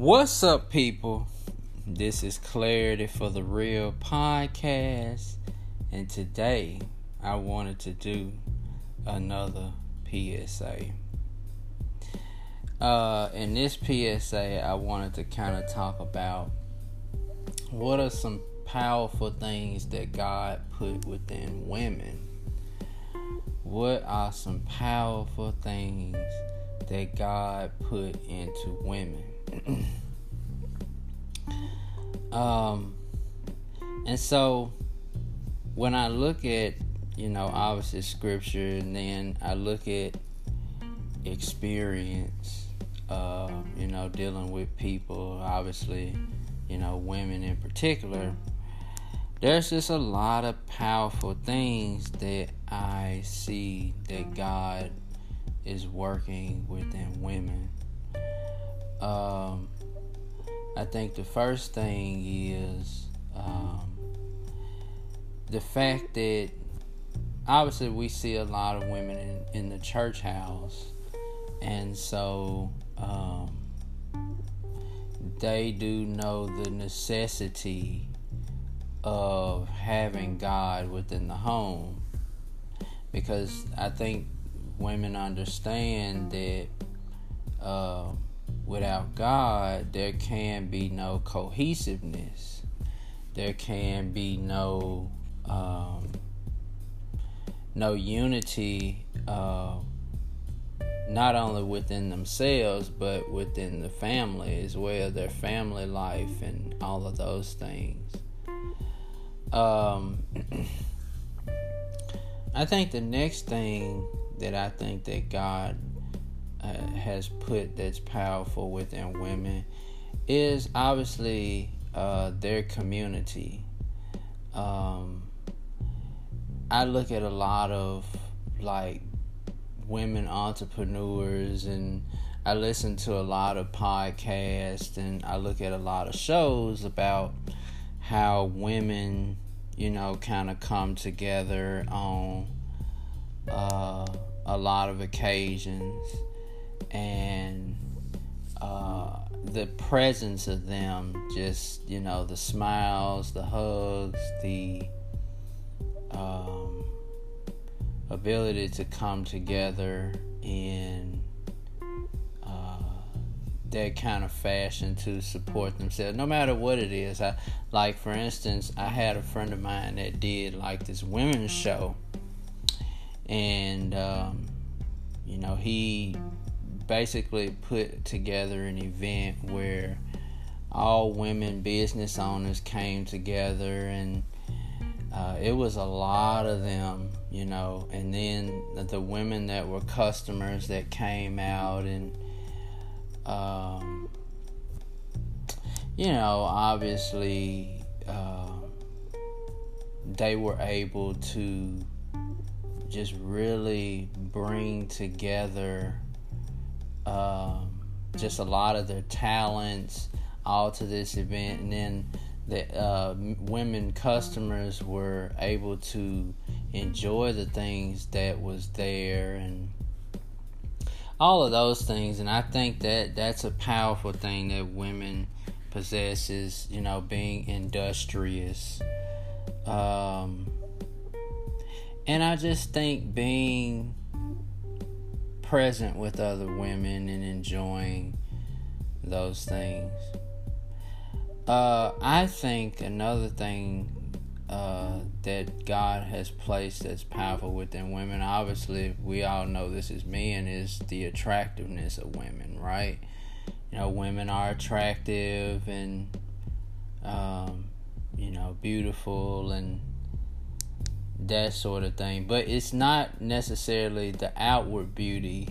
What's up, people? This is Clarity for the Real podcast, and today I wanted to do another PSA. Uh, in this PSA, I wanted to kind of talk about what are some powerful things that God put within women. What are some powerful things that God put into women? Um, and so when I look at, you know, obviously scripture, and then I look at experience, uh, you know, dealing with people, obviously, you know, women in particular, there's just a lot of powerful things that I see that God is working within women. Um, I think the first thing is um, the fact that obviously we see a lot of women in, in the church house, and so um, they do know the necessity of having God within the home because I think women understand that. Uh, without God, there can be no cohesiveness. There can be no um, no unity, uh, not only within themselves but within the family as well, their family life and all of those things. Um, I think the next thing that I think that God uh, has put that's powerful within women is obviously uh, their community. Um, I look at a lot of like women entrepreneurs and I listen to a lot of podcasts and I look at a lot of shows about how women, you know, kind of come together on uh, a lot of occasions and uh, the presence of them just you know the smiles the hugs the um, ability to come together in uh, that kind of fashion to support themselves no matter what it is. I like for instance i had a friend of mine that did like this women's show. And um, you know he basically put together an event where all women business owners came together and uh, it was a lot of them, you know, and then the women that were customers that came out and, um, you know, obviously uh, they were able to just really bring together um, just a lot of their talents all to this event, and then the uh, women customers were able to enjoy the things that was there and all of those things. And I think that that's a powerful thing that women possesses. You know, being industrious. Um, and I just think being present with other women and enjoying those things. Uh, I think another thing uh, that God has placed that's powerful within women, obviously, we all know this is men, is the attractiveness of women, right? You know, women are attractive and, um, you know, beautiful and that sort of thing. But it's not necessarily the outward beauty.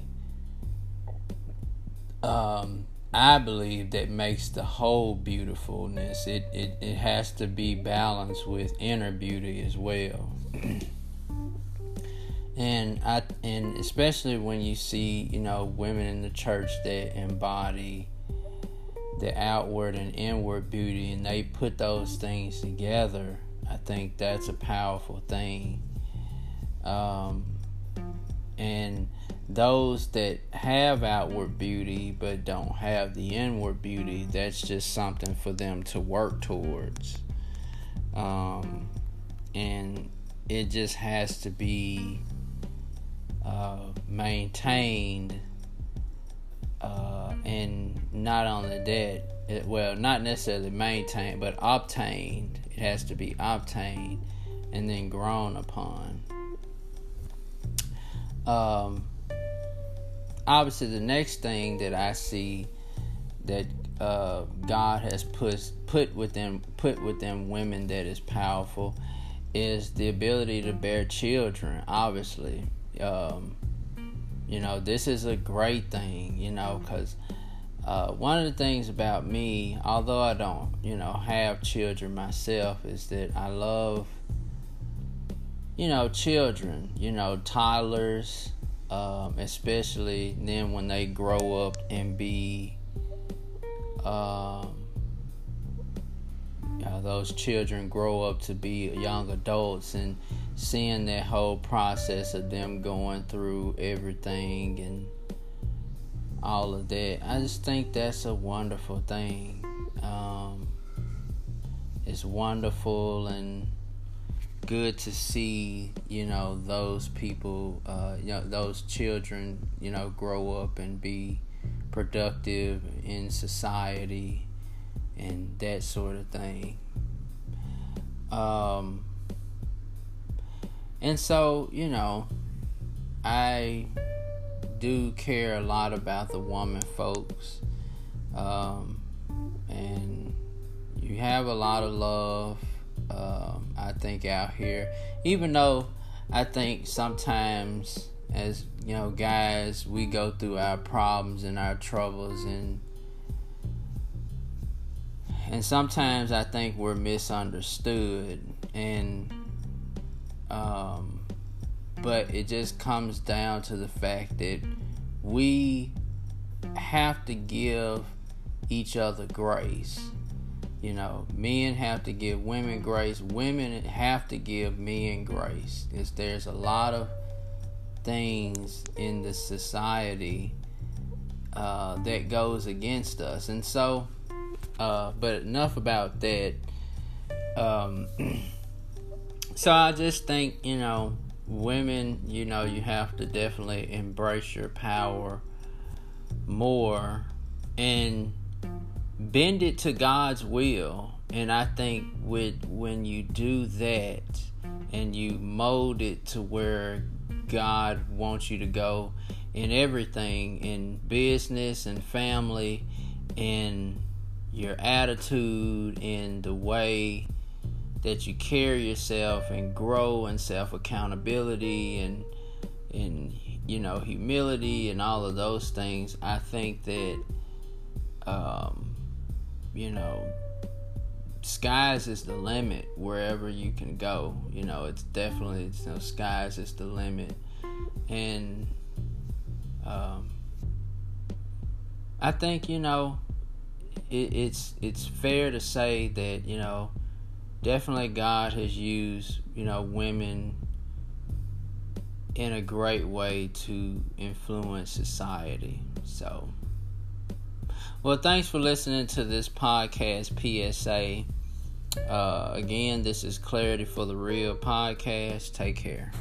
Um, I believe that makes the whole beautifulness. It, it it has to be balanced with inner beauty as well. and I and especially when you see you know women in the church that embody the outward and inward beauty, and they put those things together I think that's a powerful thing. Um, and those that have outward beauty but don't have the inward beauty, that's just something for them to work towards. Um, and it just has to be uh, maintained. Uh, and not only that, it, well, not necessarily maintained, but obtained. It has to be obtained and then grown upon. Um, obviously the next thing that I see that uh, God has put put within put within women that is powerful is the ability to bear children. Obviously, um, you know this is a great thing. You know because uh, one of the things about me, although I don't you know have children myself, is that I love you know children. You know toddlers um, especially then when they grow up and be um, those children grow up to be young adults and seeing that whole process of them going through everything and all of that. I just think that's a wonderful thing. Um, it's wonderful and good to see you know those people uh, you know those children you know grow up and be productive in society and that sort of thing. Um and so you know i do care a lot about the woman folks um and you have a lot of love um, I think out here, even though I think sometimes as you know guys we go through our problems and our troubles and and sometimes I think we're misunderstood. And um but it just comes down to the fact that we have to give each other grace you know, men have to give women grace. Women have to give men grace. Is there's a lot of things in the society uh, that goes against us, and so. Uh, but enough about that. Um, so I just think you know, women. You know, you have to definitely embrace your power more and bend it to God's will. And I think with when you do that and you mold it to where God wants you to go in everything in business and family in your attitude in the way that you carry yourself and grow in self accountability and in you know humility and all of those things i think that um, you know, skies is the limit wherever you can go. You know, it's definitely you know, skies is the limit, and um, I think you know it, it's it's fair to say that you know definitely God has used you know women in a great way to influence society. So. Well, thanks for listening to this podcast PSA. Uh, again, this is Clarity for the Real podcast. Take care.